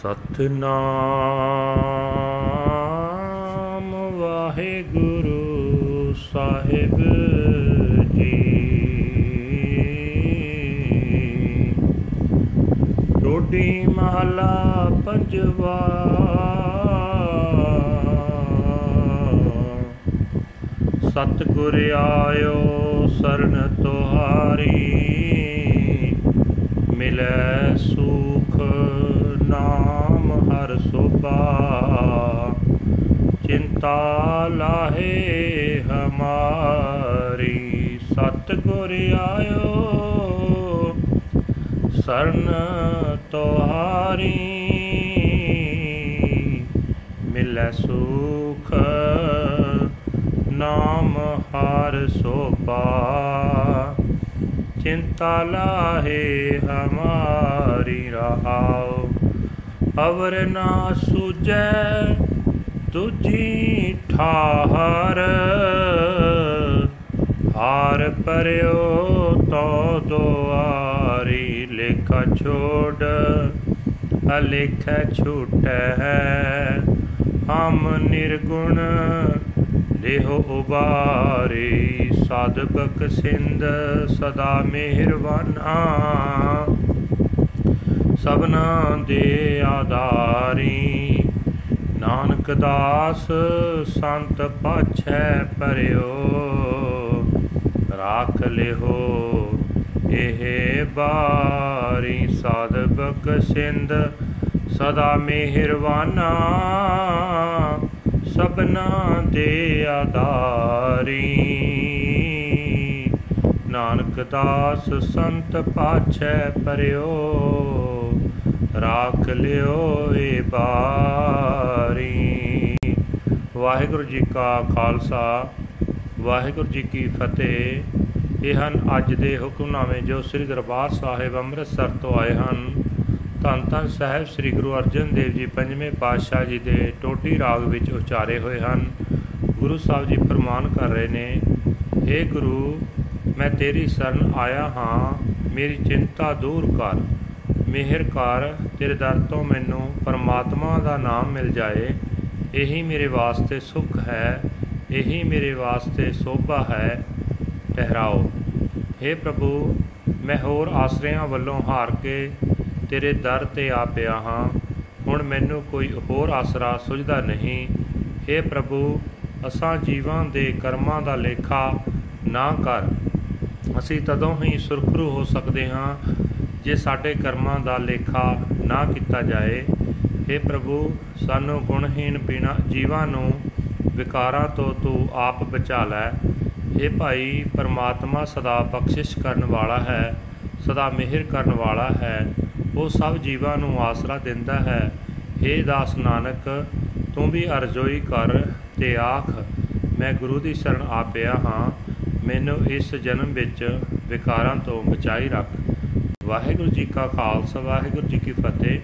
ਸਤਨਾਮ ਵਾਹਿਗੁਰੂ ਸਾਹਿਬ ਜੀ। ਟੋਡੀ ਮਹਲਾ ਪੰਜਵਾ। ਸਤਿਗੁਰ ਆਇਓ ਸਰਨ ਤੁਹਾਰੀ ਮਿਲੈ ਹਰ ਸੁਭਾ ਚਿੰਤਾ ਲਾਹੇ ਹਮਾਰੀ, ਸਤਿਗੁਰ ਆਇਓ। ਸਰਨ ਤੁਹਾਰੀ, ਮਿਲੈ ਸੁਖ, ਨਾਮ ਹਰ ਸੋਪਾ ਚਿੰਤਾ ਲਾਹੇ ਹਮਾਰੀ ਰਹਾਉ ਅਵਰ ਨਾ ਸੁਜੈ ਤੁਜੀ ਠਾਹਰ। ਹਾਰ ਪਰਿਓ ਤੋ ਦੁਆਰੀ ਲੇਖਾ ਛੋੜ, ਅਲੇਖ ਛੂਟੈ ਹਮ ਨਿਰਗੁਣ, ਦੇਹੋ ਉਬਾਰੇ ਸਾਧਕ ਸਿੰਧ ਸਦਾ ਮਿਹਰਬਾਨਾ ਸਭਨਾ ਦੇ ਆਧਾਰੀ। ਨਾਨਕ ਦਾਸ ਸੰਤ ਪਾਛੈ ਪਰਿਓ ਰਾਖ ਲਿਓ ਇਹ ਬਾਰੀ। ਸਾਧਕ ਸਿੰਧ ਸਦਾ ਮਿਹਰਬਾਨਾ, ਸਭਨਾ ਦੇ ਆਧਾਰੀ। ਨਾਨਕ ਦਾਸ ਸੰਤ ਪਾਛੈ ਪਰਿਓ ਰਾਖ ਲਿਓ ਏ ਬਾਰੀ ਵਾਹਿਗੁਰੂ ਜੀ ਕਾ ਖਾਲਸਾ, ਵਾਹਿਗੁਰੂ ਜੀ ਕੀ ਫਤਿਹ। ਇਹ ਹਨ ਅੱਜ ਦੇ ਹੁਕਮਨਾਮੇ ਜੋ ਸ੍ਰੀ ਦਰਬਾਰ ਸਾਹਿਬ ਅੰਮ੍ਰਿਤਸਰ ਤੋਂ ਆਏ ਹਨ। ਧੰਨ ਧੰਨ ਸਾਹਿਬ ਸ੍ਰੀ ਗੁਰੂ ਅਰਜਨ ਦੇਵ ਜੀ ਪੰਜਵੇਂ ਪਾਤਸ਼ਾਹ ਜੀ ਦੇ ਟੋਟੀ ਰਾਗ ਵਿੱਚ ਉਚਾਰੇ ਹੋਏ ਹਨ। ਗੁਰੂ ਸਾਹਿਬ ਜੀ ਫਰਮਾਨ ਕਰ ਰਹੇ ਨੇ हे ਗੁਰੂ, ਮੈਂ ਤੇਰੀ ਸ਼ਰਨ ਆਇਆ ਹਾਂ, ਮੇਰੀ ਚਿੰਤਾ ਦੂਰ ਕਰ। ਮਿਹਰ ਕਰ, ਤੇਰੇ ਦਰ ਤੋਂ ਮੈਨੂੰ ਪਰਮਾਤਮਾ ਦਾ ਨਾਮ ਮਿਲ ਜਾਏ। ਇਹੀ ਮੇਰੇ ਵਾਸਤੇ ਸੁਖ ਹੈ, ਇਹੀ ਮੇਰੇ ਵਾਸਤੇ ਸੋਭਾ ਹੈ। ਠਹਿਰਾਓ। हे ਪ੍ਰਭੂ, ਮੈਂ ਹੋਰ ਆਸਰਿਆਂ ਵੱਲੋਂ ਹਾਰ ਕੇ ਤੇਰੇ ਦਰ ਤੇ ਆ ਪਿਆ ਹਾਂ। ਹੁਣ ਮੈਨੂੰ ਕੋਈ ਹੋਰ ਆਸਰਾ ਸੁਝਦਾ ਨਹੀਂ। हे ਪ੍ਰਭੂ, ਅਸਾਂ ਜੀਵਾਂ ਦੇ ਕਰਮਾਂ ਦਾ ਲੇਖਾ ਨਾ ਕਰ। ਅਸੀਂ ਤਦੋਂ ਹੀ ਸੁਰਖਰੂ ਹੋ ਸਕਦੇ ਹਾਂ। ਜੇ ਸਾਡੇ ਕਰਮਾਂ ਦਾ ਲੇਖਾ ਨਾ ਕੀਤਾ ਜਾਏ हे ਪ੍ਰਭੂ ਸਾਨੂੰ ਗੁਣਹੀਣ ਬਿਨਾ ਜੀਵਾਂ ਨੂੰ ਵਿਕਾਰਾਂ ਤੋਂ ਤੂੰ ਆਪ ਬਚਾ ਲੈ हे ਭਾਈ ਪਰਮਾਤਮਾ ਸਦਾ ਬਖਸ਼ਿਸ਼ ਕਰਨ ਵਾਲਾ ਹੈ ਸਦਾ ਮਿਹਰ ਕਰਨ ਵਾਲਾ ਹੈ ਉਹ ਸਭ ਜੀਵਾਂ ਨੂੰ ਆਸਰਾ ਦਿੰਦਾ ਹੈ हे ਦਾਸ ਨਾਨਕ ਤੂੰ ਵੀ ਅਰਜ਼ੋਈ ਕਰ ਤੇ ਆਖ ਮੈਂ ਗੁਰੂ ਦੀ ਸ਼ਰਨ ਆ ਪਿਆ ਹਾਂ ਮੈਨੂੰ ਇਸ ਜਨਮ ਵਿੱਚ ਵਿਕਾਰਾਂ ਤੋਂ ਬਚਾਈ ਰੱਖ ਵਾਹਿਗੁਰੂ ਜੀ ਕਾ ਖਾਲਸਾ ਵਾਹਿਗੁਰੂ ਜੀ ਕੀ ਫਤਿਹ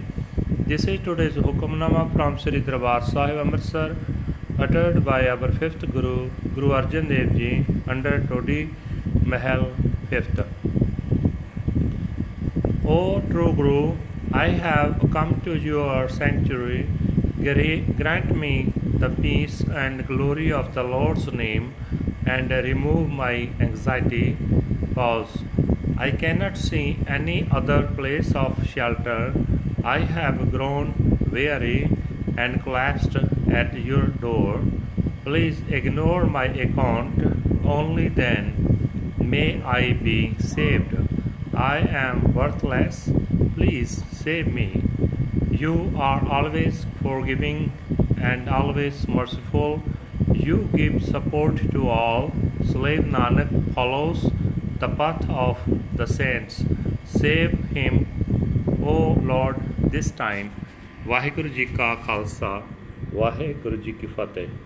This is today's Hukamnama from Sri Darbar Sahib Amritsar uttered by our fifth Guru, Guru Arjan Dev Ji under Todi Mahal fifth. O true Guru, I have come to your sanctuary. Grant me the peace and glory of the Lord's name and remove my anxiety. Pause. I cannot see any other place of shelter. I have grown weary and collapsed at your door. Please ignore my account. Only then may I be saved. I am worthless. Please save me. You are always forgiving and always merciful. You give support to all. Slave Nanak follows the path of the saints. Save him, O Lord, this time. Waheguru ji ਕਾ ਖਾਲਸਾ ਵਾਹਿਗੁਰੂ ਜੀ ਕੀ ਫਤਿਹ